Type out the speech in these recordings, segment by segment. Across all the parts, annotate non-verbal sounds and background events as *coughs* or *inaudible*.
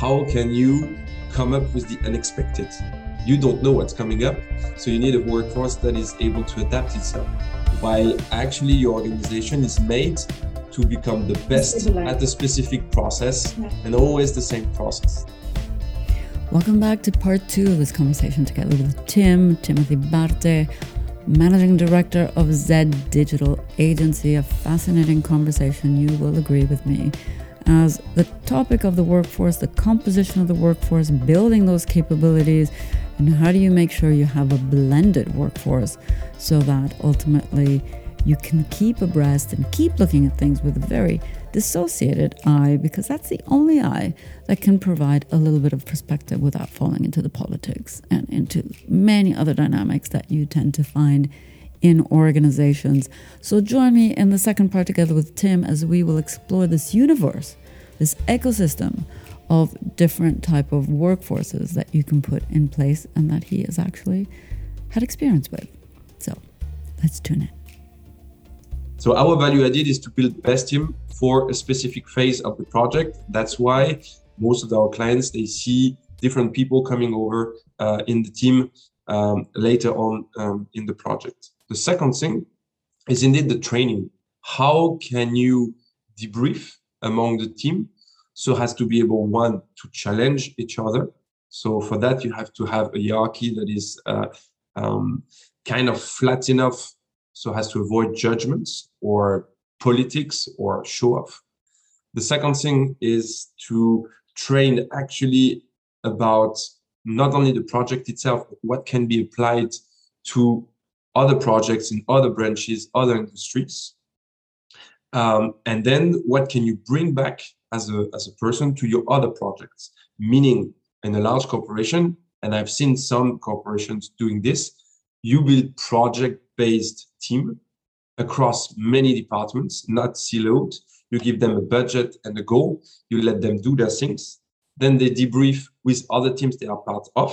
how can you come up with the unexpected? You don't know what's coming up, so you need a workforce that is able to adapt itself. While actually your organization is made to become the best at the specific process yeah. and always the same process. Welcome back to part two of this conversation together with Tim, Timothee Bardet, Managing Director of Z Digital Agency. A fascinating conversation, you will agree with me as the topic of the workforce, the composition of the workforce, building those capabilities, and how do you make sure you have a blended workforce so that ultimately you can keep abreast and keep looking at things with a very dissociated eye because that's the only eye that can provide a little bit of perspective without falling into the politics and into many other dynamics that you tend to find in organizations. So join me in the second part together with Tim as we will explore this universe, this ecosystem of different type of workforces that you can put in place and that he has actually had experience with. So let's tune in. So our value added is to build best team for a specific phase of the project. That's why most of our clients they see different people coming over uh, in the team um, later on um, in the project. The second thing is indeed the training. How can you debrief among the team so as to be able one to challenge each other? So for that you have to have a hierarchy that is uh, um, kind of flat enough so as to avoid judgments or politics or show off. The second thing is to train actually about not only the project itself, but what can be applied to other projects in other branches, other industries. Um, and then what can you bring back as a, as a person to your other projects? Meaning, in a large corporation, and I've seen some corporations doing this, you build project-based team across many departments, not siloed. You give them a budget and a goal. You let them do their things. Then they debrief with other teams they are part of.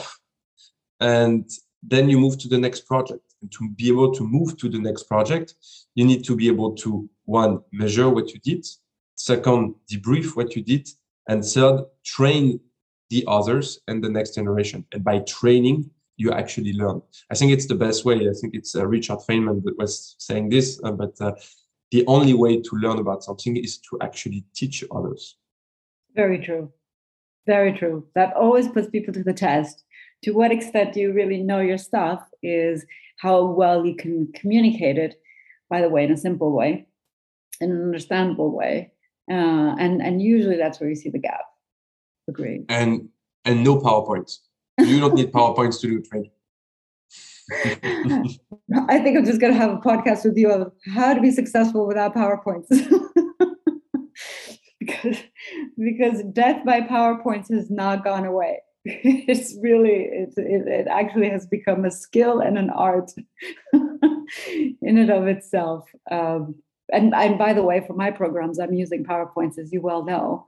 And then you move to the next project. To be able to move to the next project, you need to be able to one, measure what you did, second, debrief what you did, and third, train the others and the next generation. And by training, you actually learn. I think it's the best way. I think it's uh, Richard Feynman that was saying this, uh, but uh, the only way to learn about something is to actually teach others. Very true. Very true. That always puts people to the test. To what extent do you really know your stuff is how well you can communicate it, by the way, in a simple way, in an understandable way. Uh, and and usually that's where you see the gap. Agree. And and no PowerPoints. You don't need *laughs* PowerPoints to do training. *laughs* I think I'm just going to have a podcast with you of how to be successful without PowerPoints. *laughs* because because death by PowerPoints has not gone away. *laughs* it's really it, it, it actually has become a skill and an art *laughs* in and of itself. Um, and and by the way for my programs i'm using powerpoints as you well know.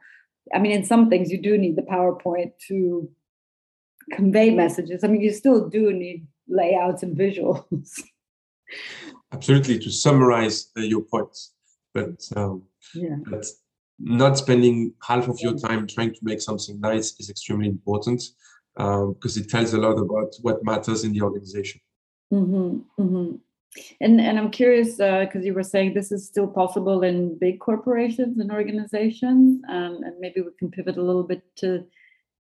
I mean in some things you do need the powerpoint to convey messages. I mean you still do need layouts and visuals. *laughs* Absolutely to summarize uh, your points. But um, yeah. but not spending half of your time trying to make something nice is extremely important um, because it tells a lot about what matters in the organization. Mm-hmm, mm-hmm. And and I'm curious because uh, you were saying this is still possible in big corporations and organizations, um, and maybe we can pivot a little bit to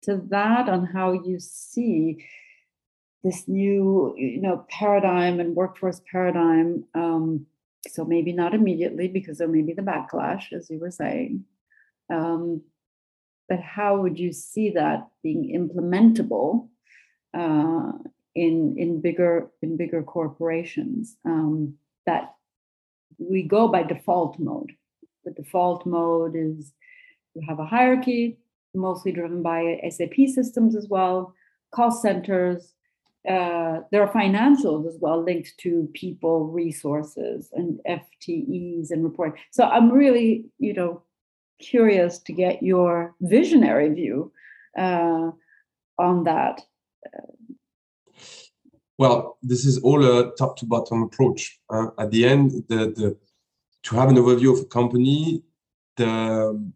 to that on how you see this new you know paradigm and workforce paradigm um, so maybe not immediately because there may be the backlash, as you were saying. Um, but how would you see that being implementable uh, in in bigger in bigger corporations? Um, that we go by default mode. The default mode is you have a hierarchy, mostly driven by SAP systems as well, cost centers, uh, there are financials as well linked to people resources and FTEs and reporting. So I'm really, you know, curious to get your visionary view uh, on that. Well, this is all a top to bottom approach. Uh, at the end, the, the to have an overview of a company, the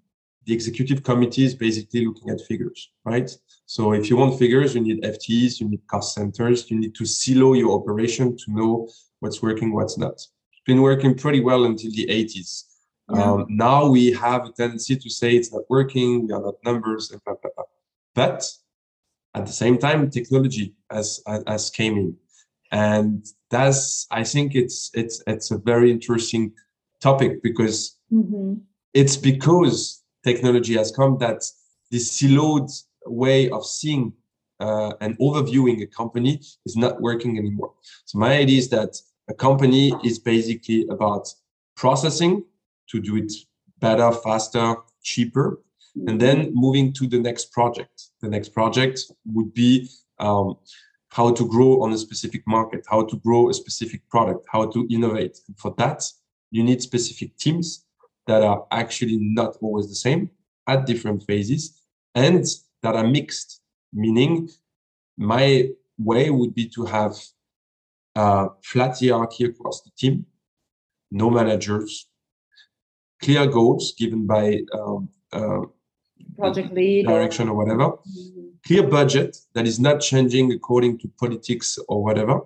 the executive committee is basically looking at figures, right? So if you want figures, you need FTEs, you need cost centers, you need to silo your operation to know what's working, what's not. It's been working pretty well until the 80s. Yeah. Um, now we have a tendency to say it's not working, we are not numbers, and blah, blah, blah. But at the same time, technology has, has came in. And that's, I think it's, it's, it's a very interesting topic because mm-hmm. it's because technology has come that this siloed way of seeing uh, and overviewing a company is not working anymore. So my idea is that a company is basically about processing to do it better, faster, cheaper, and then moving to the next project. The next project would be um, how to grow on a specific market, how to grow a specific product, how to innovate. And for that, you need specific teams that are actually not always the same at different phases and that are mixed, meaning my way would be to have a flat hierarchy across the team, no managers, clear goals given by um, uh, project lead direction or, whatever, mm-hmm. clear budget that is not changing according to politics or whatever,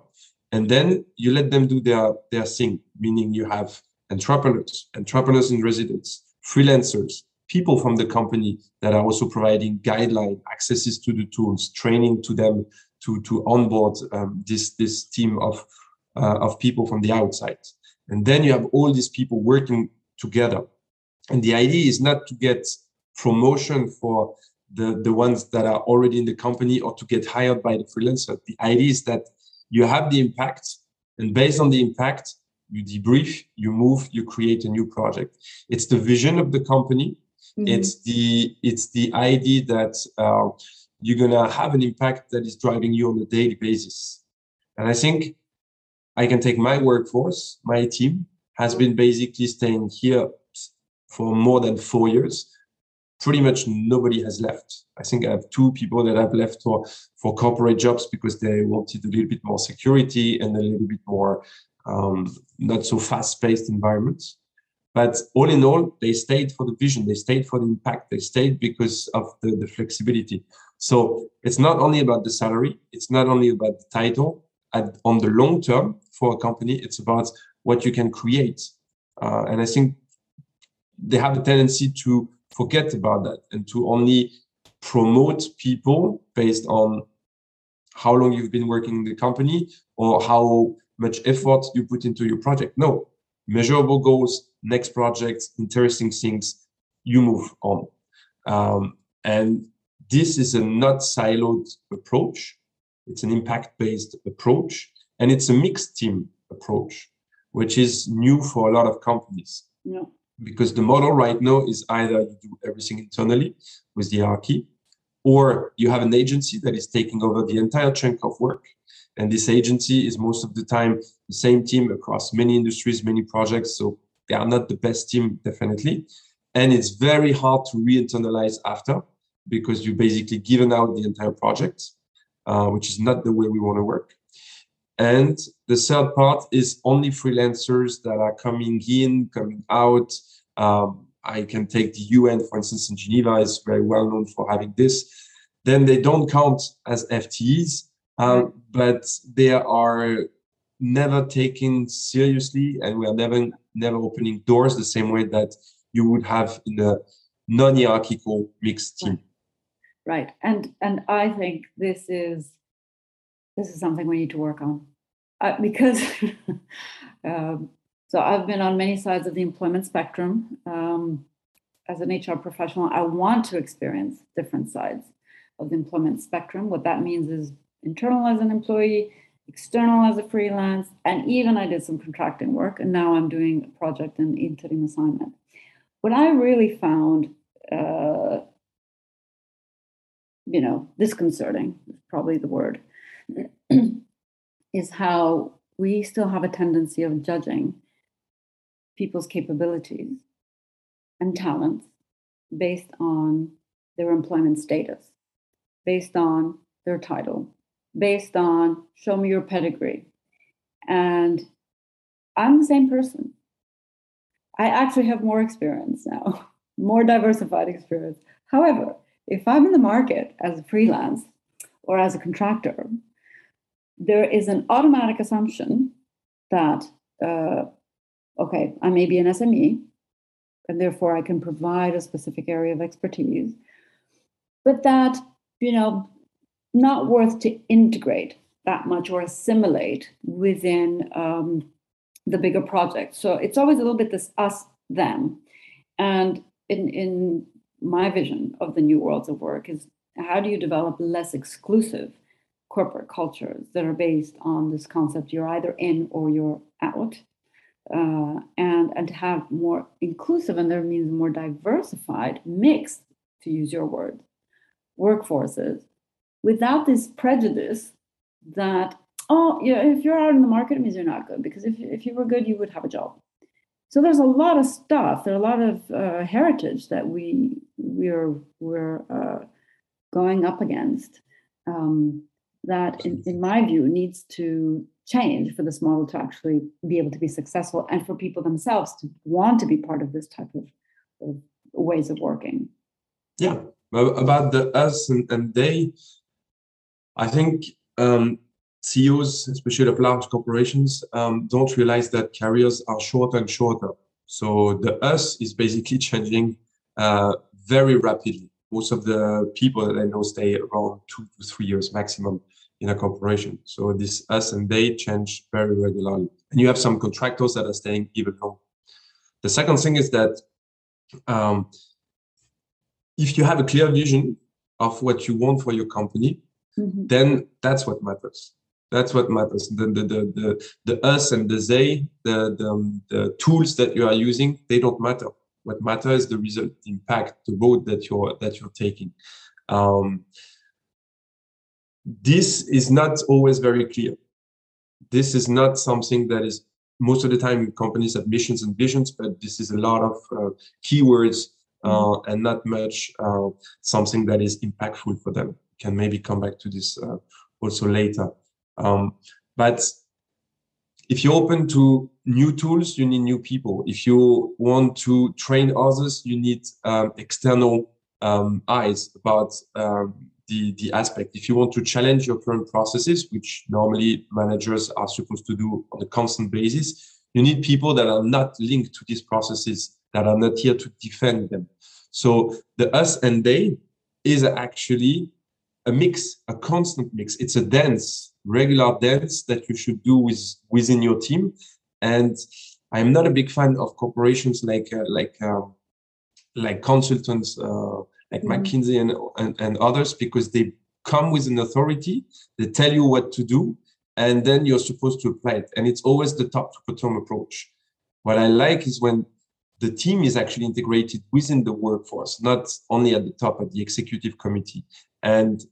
and then you let them do their their thing, meaning you have entrepreneurs, entrepreneurs in residence, freelancers, people from the company that are also providing guideline accesses to the tools, training to them to to onboard um, this this team of uh, of people from the outside, and then you have all these people working together. And the idea is not to get promotion for the, the ones that are already in the company or to get hired by the freelancer. The idea is that you have the impact, and based on the impact, you debrief, you move, you create a new project. It's the vision of the company. Mm-hmm. It's the it's the idea that uh, you're gonna have an impact that is driving you on a daily basis. And I think I can take my workforce, my team has been basically staying here for more than four years pretty much nobody has left. I think I have two people that have left for, for corporate jobs because they wanted a little bit more security and a little bit more um, not so fast-paced environments. But all in all, they stayed for the vision, they stayed for the impact, they stayed because of the, the flexibility. So it's not only about the salary, it's not only about the title. At, on the long term for a company, it's about what you can create. Uh, and I think they have a tendency to forget about that and to only promote people based on how long you've been working in the company or how much effort you put into your project. No, measurable goals, next projects, interesting things, you move on. Um, and this is a not siloed approach. It's an impact based approach and it's a mixed team approach, which is new for a lot of companies. Yeah because the model right now is either you do everything internally with the hierarchy, or you have an agency that is taking over the entire chunk of work. And this agency is most of the time the same team across many industries, many projects. So they are not the best team, definitely. And it's very hard to re internalize after because you've basically given out the entire project, uh, which is not the way we want to work. And the third part is only freelancers that are coming in, coming out. Um, I can take the UN, for instance, in Geneva is very well known for having this. Then they don't count as FTEs, um, but they are never taken seriously, and we are never never opening doors the same way that you would have in a non-hierarchical mixed team. Right, and and I think this is this is something we need to work on uh, because *laughs* um, so I've been on many sides of the employment spectrum. Um, as an HR professional, I want to experience different sides of the employment spectrum. What that means is internal as an employee, external as a freelance, and even I did some contracting work, and now I'm doing a project and interim assignment. What I really found, uh, you know, disconcerting is probably the word, *clears throat* is how we still have a tendency of judging people's capabilities and talents based on their employment status, based on their title, based on show me your pedigree. And I'm the same person. I actually have more experience now *laughs* more diversified experience. However, if I'm in the market as a freelance or as a contractor, there is an automatic assumption that, uh, okay, I may be an SME, and therefore I can provide a specific area of expertise, but that, you know, not worth to integrate that much or assimilate within um, the bigger project. So it's always a little bit this us them, and in in my vision of the new worlds of work is how do you develop less exclusive corporate cultures that are based on this concept? You're either in or you're out uh, and and have more inclusive and there means more diversified mixed to use your word workforces without this prejudice that oh yeah if you're out in the market it means you're not good because if, if you were good you would have a job. So there's a lot of stuff there are a lot of uh, heritage that we we're we're uh, going up against um, that in, in my view needs to change for this model to actually be able to be successful and for people themselves to want to be part of this type of, of ways of working yeah about the us and, and they i think um, CEOs, especially of large corporations, um, don't realize that careers are shorter and shorter. So the us is basically *laughs* changing uh, very rapidly. Most of the people that I know stay around two to three years maximum in a corporation. So this us and they change very regularly. And you have some contractors that are staying even longer. The second thing is that um, if you have a clear vision of what you want for your company, mm-hmm. then that's what matters. That's what matters. The, the, the, the, the us and the they, the, the, um, the tools that you are using, they don't matter. What matters is the result, the impact, the road that you're that you're taking. Um, this is not always very clear. This is not something that is most of the time companies have missions and visions, but this is a lot of uh, keywords uh, and not much uh, something that is impactful for them. Can maybe come back to this uh, also later. Um, but if you're open to new tools, you need new people. If you want to train others, you need um, external um, eyes about um, the, the aspect. If you want to challenge your current processes, which normally managers are supposed to do on a constant basis, you need people that are not linked to these processes, that are not here to defend them. So the us and they is actually a mix, a constant mix. It's a dance, regular dance that you should do with within your team. And I'm not a big fan of corporations like uh, like uh, like consultants uh, like mm-hmm. McKinsey and, and, and others because they come with an authority, they tell you what to do, and then you're supposed to apply it. And it's always the top to bottom approach. What I like is when the team is actually integrated within the workforce, not only at the top, at the executive committee. And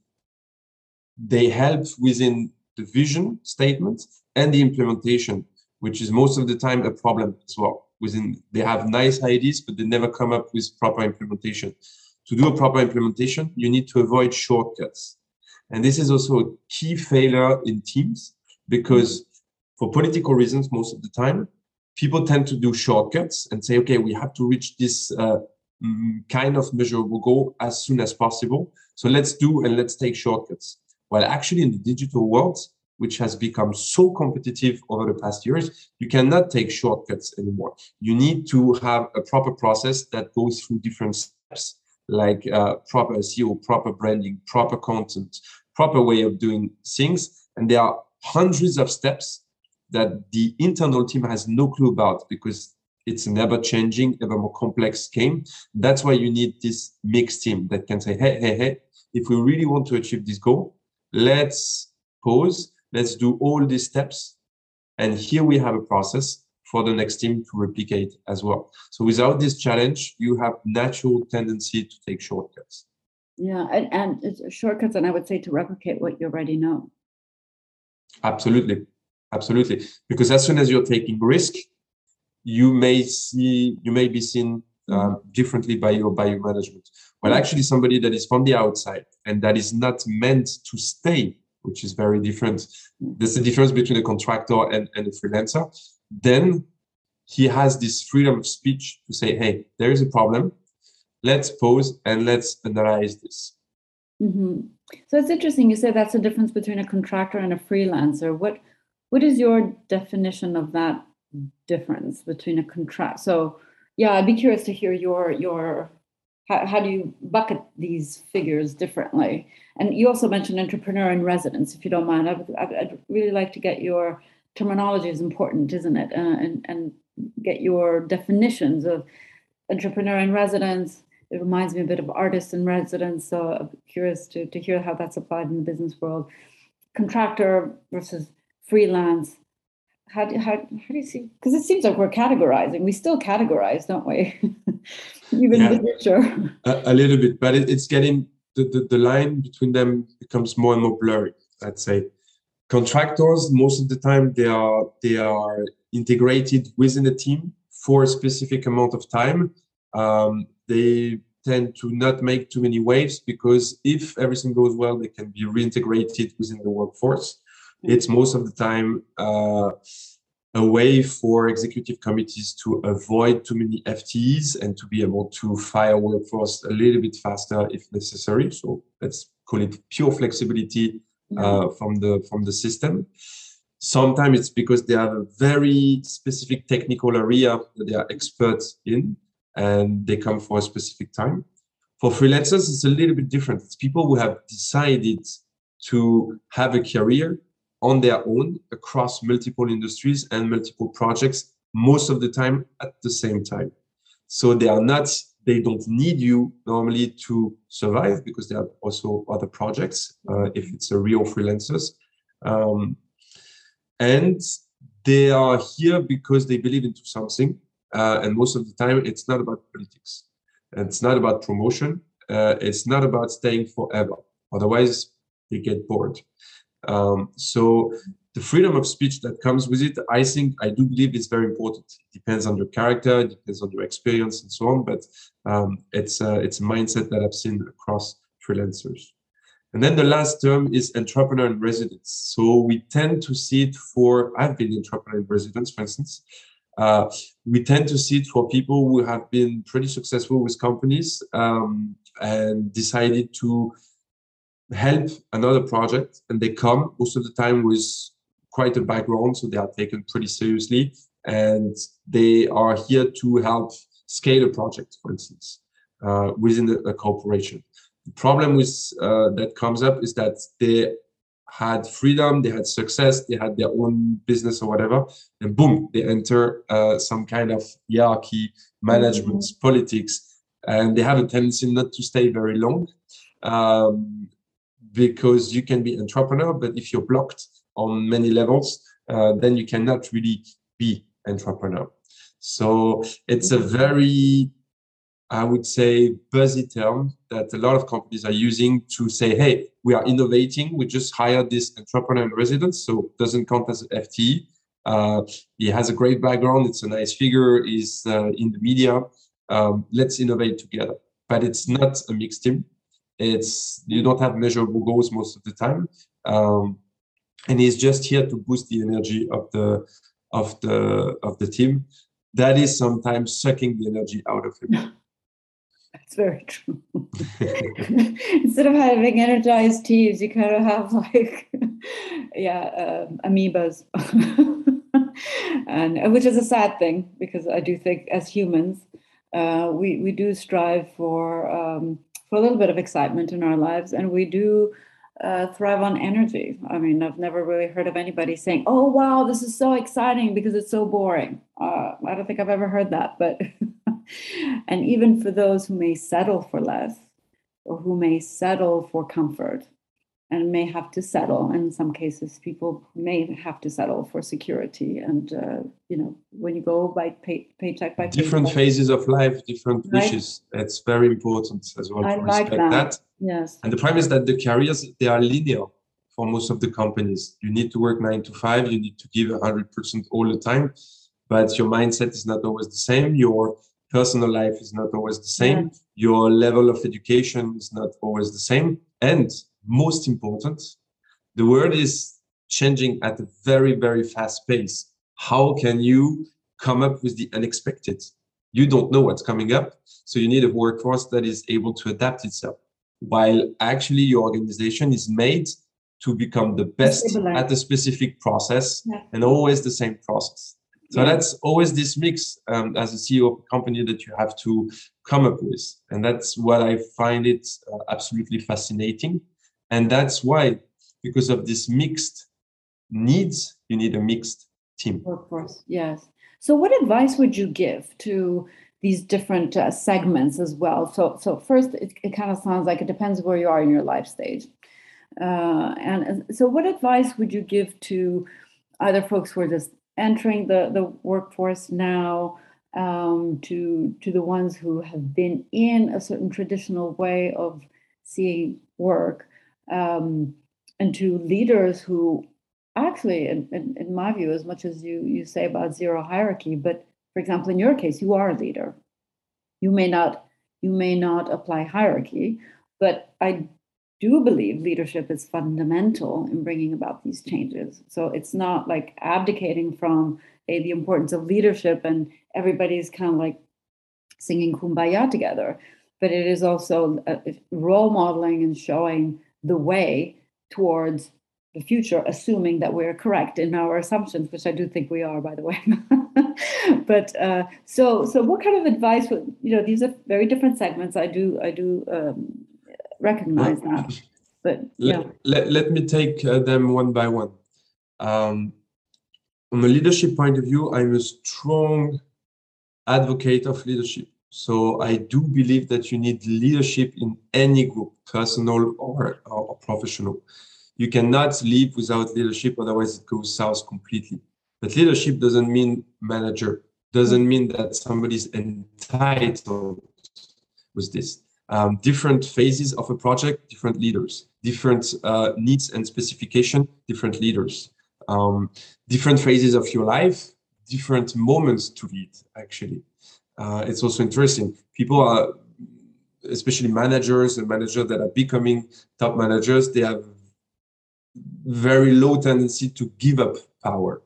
they help within the vision statement and the implementation, which is most of the time a problem as well. Within they have nice ideas, but they never come up with proper implementation to do a proper implementation, you need to avoid shortcuts. And this is also a key failure in teams because for political reasons, most of the time, people tend to do shortcuts and say, okay, we have to reach this uh, mm, kind of measurable goal as soon as possible. So let's do and let's take shortcuts. Well, actually, in the digital world, which has become so competitive over the past years, you cannot take shortcuts anymore. You need to have a proper process that goes through different steps like uh, proper SEO, proper branding, proper content, proper way of doing things. And there are hundreds of steps that the internal team has no clue about because it's an ever changing, ever more complex game. That's why you need this mixed team that can say, hey, hey, hey, if we really want to achieve this goal, let's pause, let's do all these steps. And here we have a process for the next team to replicate as well. So without this challenge, you have natural tendency to take shortcuts. Yeah, and, and it's shortcuts, and I would say to replicate what you already know. Absolutely, absolutely. Because as soon as you're taking risk, you may see you may be seen uh, differently by your by your management. Well, actually, somebody that is from the outside and that is not meant to stay, which is very different. There's a difference between a contractor and, and a freelancer then he has this freedom of speech to say, hey, there is a problem. let's pause and let's analyze this. Mm-hmm. So it's interesting. You say that's the difference between a contractor and a freelancer. What what is your definition of that difference between a contract? So yeah, I'd be curious to hear your your how, how do you bucket these figures differently? And you also mentioned entrepreneur in residence, if you don't mind. I'd, I'd really like to get your terminology is important, isn't it? Uh, and and get your definitions of entrepreneur in residence. It reminds me a bit of artist in residence. So I'm curious to, to hear how that's applied in the business world. Contractor versus freelance. How do, how, how do you see? Because it seems like we're categorizing. We still categorize, don't we? *laughs* Even yeah, the future. A, a, little bit, but it, it's getting the, the, the line between them becomes more and more blurry. I'd say contractors most of the time they are they are integrated within a team for a specific amount of time. Um, they tend to not make too many waves because if everything goes well they can be reintegrated within the workforce. It's most of the time uh, a way for executive committees to avoid too many FTEs and to be able to fire workforce a little bit faster if necessary. So let's call it pure flexibility uh, from the from the system. Sometimes it's because they have a very specific technical area that they are experts in, and they come for a specific time. For freelancers, it's a little bit different. It's people who have decided to have a career on their own across multiple industries and multiple projects, most of the time at the same time. So they are not they don't need you normally to survive because they have also other projects uh, if it's a real freelancers. Um, and they are here because they believe into something uh, and most of the time it's not about politics. It's not about promotion uh, it's not about staying forever. Otherwise they get bored. Um, so the freedom of speech that comes with it, I think, I do believe is very important. It depends on your character, it depends on your experience and so on, but um, it's, a, it's a mindset that I've seen across freelancers. And then the last term is entrepreneur in residence. So we tend to see it for, I've been entrepreneur in residence, for instance. Uh, we tend to see it for people who have been pretty successful with companies um, and decided to help another project and they come most of the time with quite a background, so they are taken pretty seriously, and they are here to help scale a project, for instance, uh, within a, a, corporation. The problem with uh, that comes up is that they had freedom, they had success, they had their own business or whatever, and boom, they enter uh, some kind of hierarchy, management, mm-hmm. politics, and they have a tendency not to stay very long. Um, because you can be entrepreneur, but if you're blocked on many levels, uh, then you cannot really be entrepreneur. So it's a very, I would say, buzzy term that a lot of companies are using to say, hey, we are innovating. We just hired this entrepreneur in residence, so doesn't count as FTE. Uh, he has a great background. It's a nice figure. He's uh, in the media. Um, let's innovate together. But it's not a mixed team. It's you don't have measurable goals most of the time. Um, and he's just here to boost the energy of the of the of the team. That is sometimes sucking the energy out of him. *laughs* That's very true. *laughs* Instead of having energized teams you kind of have like *laughs* yeah um, amoebas. And which is a sad thing because i do think as humans uh, we we do strive for um, for a little bit of excitement in our lives and we do uh, thrive on energy. I mean, I've never really heard of anybody saying, "Oh, wow, this is so exciting," because it's so boring. Uh, I don't think I've ever heard that. But *laughs* and even for those who may settle for less, or who may settle for comfort, and may have to settle. In some cases, people may have to settle for security. And uh, you know, when you go by pay, paycheck by paycheck, different paycheck, phases of life, different right? wishes. It's very important as well I to like respect that. that. Yes. And the problem is that the careers they are linear for most of the companies. You need to work nine to five. You need to give hundred percent all the time, but your mindset is not always the same. Your personal life is not always the same. Yeah. Your level of education is not always the same, and most important, the world is changing at a very, very fast pace. How can you come up with the unexpected? you don't know what's coming up. So you need a workforce that is able to adapt itself while actually your organization is made to become the best at a specific process yeah. and always the same process. So yeah. that's always this mix um, as a CEO of a company that you have to come up with. And that's what I find it uh, absolutely fascinating. And that's why, because of this mixed needs, you need a mixed team. Workforce, yes. So, what advice would you give to these different uh, segments as well? So, so first, it, it kind of sounds like it depends where you are in your life stage. Uh, and so, what advice would you give to either folks who are just entering the, the workforce now, um, to to the ones who have been in a certain traditional way of seeing work, um, and to leaders who actually, in, in, in my view, as much as you, you say about zero hierarchy, but for example, in your case, you are a leader. You may not you may not apply hierarchy, but I do believe leadership is fundamental in bringing about these changes. So it's not like abdicating from the importance of leadership and everybody's kind of like singing kumbaya together, but it is also role modeling and showing the way towards the future, assuming that we're correct in our assumptions, which I do think we are, by the way. *laughs* but uh, so, so what kind of advice would you know? These are very different segments. I do, I do um, recognize well, that. But yeah, let, let, let me take uh, them one by one. Um, from a leadership point of view, I'm a strong advocate of leadership. So I do believe that you need leadership in any group, personal or, or professional. You cannot live without leadership otherwise it goes south completely. But leadership doesn't mean manager doesn't mean that somebody's entitled with this. Um, different phases of a project different leaders different uh, needs and specification different leaders. Um, different phases of your life different moments to lead actually uh, it's also interesting. People are especially managers and managers that are becoming top managers they have very low tendency to give up power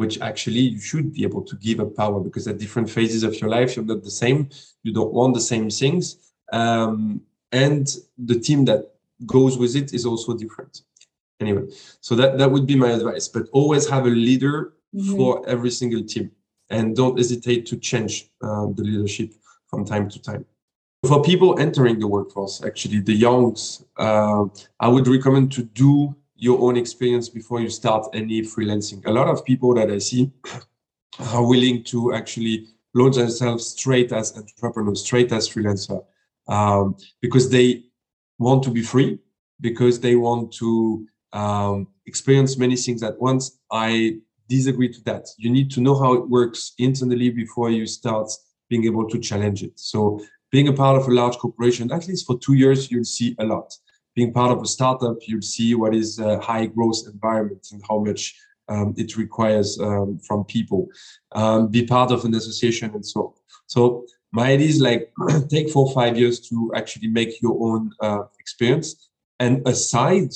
which actually you should be able to give up power because at different phases of your life you're not the same. You don't want the same things. Um, and the team that goes with it is also different. Anyway so that that would be my advice but always have a leader mm-hmm. for every single team and don't hesitate to change uh, the leadership from time to time for people entering the workforce actually the youngs uh, i would recommend to do your own experience before you start any freelancing. A lot of people that I see *coughs* are willing to actually launch themselves straight as entrepreneurs, straight as freelancer, um, because they want to be free, because they want to um, experience many things at once. I disagree to that. You need to know how it works internally before you start being able to challenge it. So being a part of a large corporation, at least for two years, you'll see a lot being part of a startup, you'll see what is a high growth environment and how much um, it requires um, from people. Um, be part of an association and so on. So my idea is like *clears throat* take four or five years to actually make your own uh, experience and aside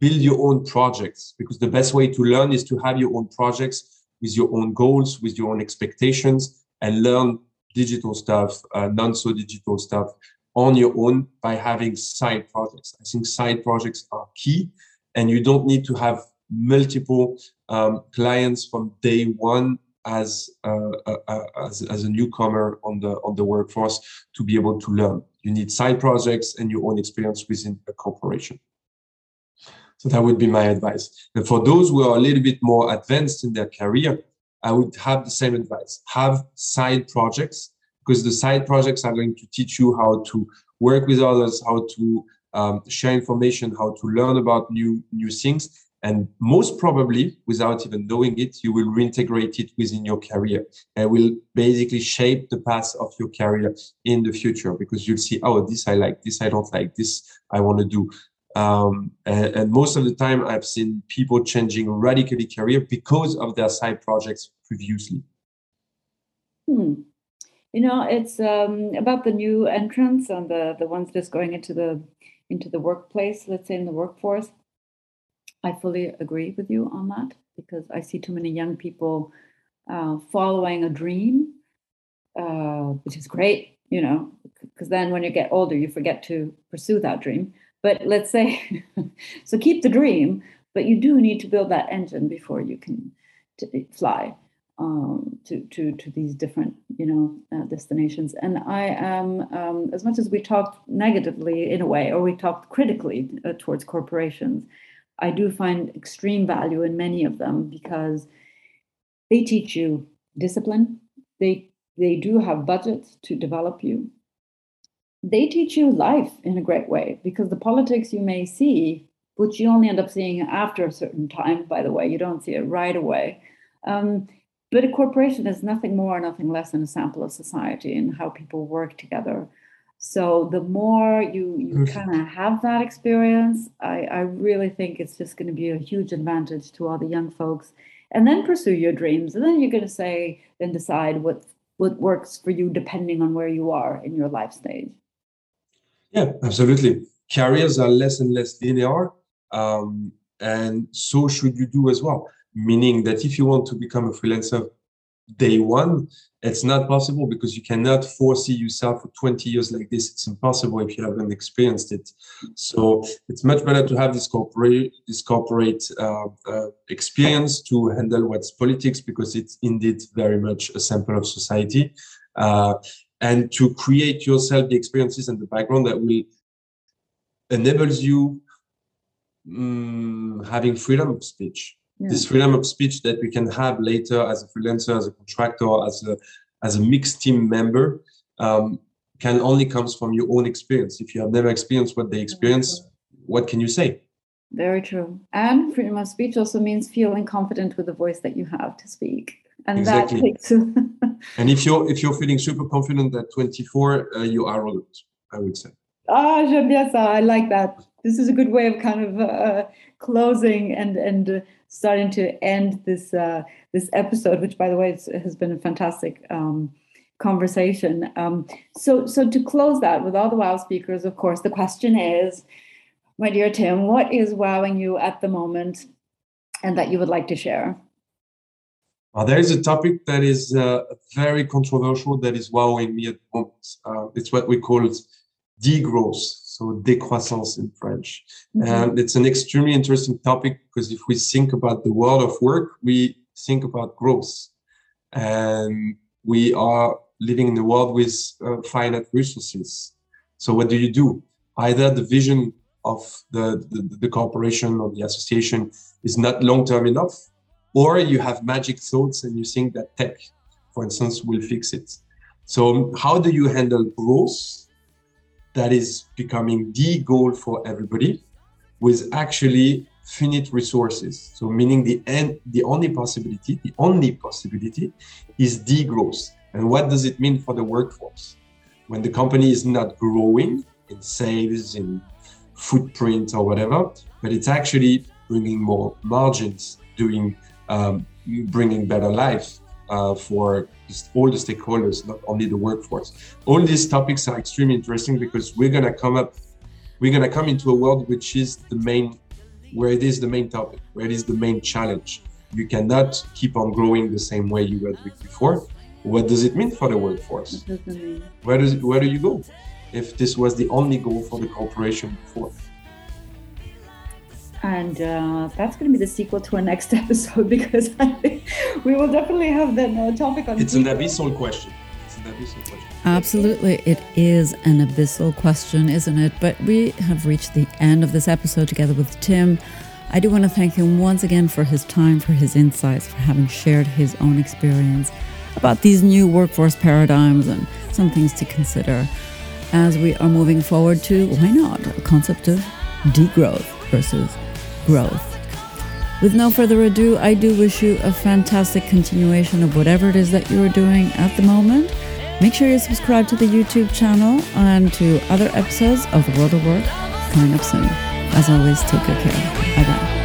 build your own projects because the best way to learn is to have your own projects with your own goals with your own expectations and learn digital stuff uh, non so digital stuff on your own by having side projects. I think side projects are key, and you don't need to have multiple um, clients from day one as, uh, uh, uh, as as a newcomer on the on the workforce to be able to learn. You need side projects and your own experience within a corporation. So that would be my advice. And for those who are a little bit more advanced in their career, I would have the same advice. Have side projects because the side projects are going to teach you how to work with others, how to um, share information, how to learn about new new things, and most probably, without even knowing it, you will reintegrate it within your career and will basically shape the path of your career in the future because you'll see, oh, this I like, this I don't like, this I want to do. Um, and, and, most of the time, I've seen people changing radically career because of their side projects previously. Hmm. You know, it's um, about the new entrants and the the ones just going into the into the workplace. Let's say in the workforce. I fully agree with you on that because I see too many young people uh, following a dream uh, which is great, you know, because then when you get older, you forget to pursue that dream. But let's say, *laughs* so keep the dream, but you do need to build that engine before you can t- fly um, to, to, to these different, you know, uh, destinations. And I am, um, as much as we talked negatively in a way, or we talked critically uh, towards corporations, I do find extreme value in many of them because they teach you discipline. They they do have budgets to develop you. They teach you life in a great way because the politics you may see, which you only end up seeing after a certain time, by the way, you don't see it right away. Um, but a corporation is nothing more, or nothing less than a sample of society and how people work together. So the more you, you kind of have that experience, I, I really think it's just going to be a huge advantage to all the young folks. And then pursue your dreams. And then you're going to say, then decide what what works for you depending on where you are in your life stage. Yeah, absolutely. Careers are less and less linear. Um, and so should you do as well meaning that if you want to become a freelancer day one, it's not possible because you cannot foresee yourself for 20 years like this. It's impossible if you haven't experienced it. So it's much better to have this corporate this corporate uh, uh, experience to handle what's politics because it's indeed very much a sample of society, uh, and to create yourself the experiences and the background that will enables you um, having freedom of speech yeah. this freedom of speech that we can have later as a freelancer, as a contractor, as a as a mixed team member, um, can only comes from your own experience. If you have never experienced what they experience, what can you say? Very true. And freedom of speech also means feeling confident with the voice that you have to speak. And exactly. that takes. *laughs* and if you're if you're feeling super confident at 24, uh, you are arrogant. I would say. Ah, j'aime bien ça. I like that. This is a good way of kind of uh, closing and and uh, starting to end this uh, this episode, which by the way has been a fantastic um, conversation. Um, so so to close that with all the wow speakers, of course, the question is, my dear Tim, what is wowing you at the moment, and that you would like to share? Uh, there is a topic that is uh, very controversial that is wowing me at the moment. Uh, it's what we call degrowth so décroissance in French. Mm-hmm. And it's an extremely interesting topic because if we think about the world of work, we think about growth. And we are living in a world with uh, finite resources. So what do you do? Either the vision of the, the, the corporation or the association is not long-term enough, or you have magic thoughts and you think that tech, for instance, will fix it. So how do you handle growth that is becoming the goal for everybody with actually finite resources. So meaning the end, the only possibility, the only possibility is degrowth. And what does it mean for the workforce? When the company is not growing in sales, in footprint or whatever, but it's actually bringing more margins, doing um, bringing better life uh, for all the stakeholders, not only the workforce. All these topics are extremely interesting because we're gonna come up, we're gonna come into a world which is the main, where it is the main topic, where it is the main challenge. You cannot keep on growing the same way you were doing before. What does it mean for the workforce? Where does where do you go if this was the only goal for the corporation before? And uh, that's going to be the sequel to our next *laughs* episode because I think we will definitely have that uh, topic on. It's people. an abyssal question. It's an abyssal question. Absolutely, it is an abyssal question, isn't it? But we have reached the end of this episode together with Tim. I do want to thank him once again for his time, for his insights, for having shared his own experience about these new workforce paradigms and some things to consider as we are moving forward to why not a concept of degrowth versus growth. With no further ado, I do wish you a fantastic continuation of whatever it is that you are doing at the moment. Make sure you subscribe to the YouTube channel and to other episodes of The World of Work coming up soon. As always, take good care. Bye bye.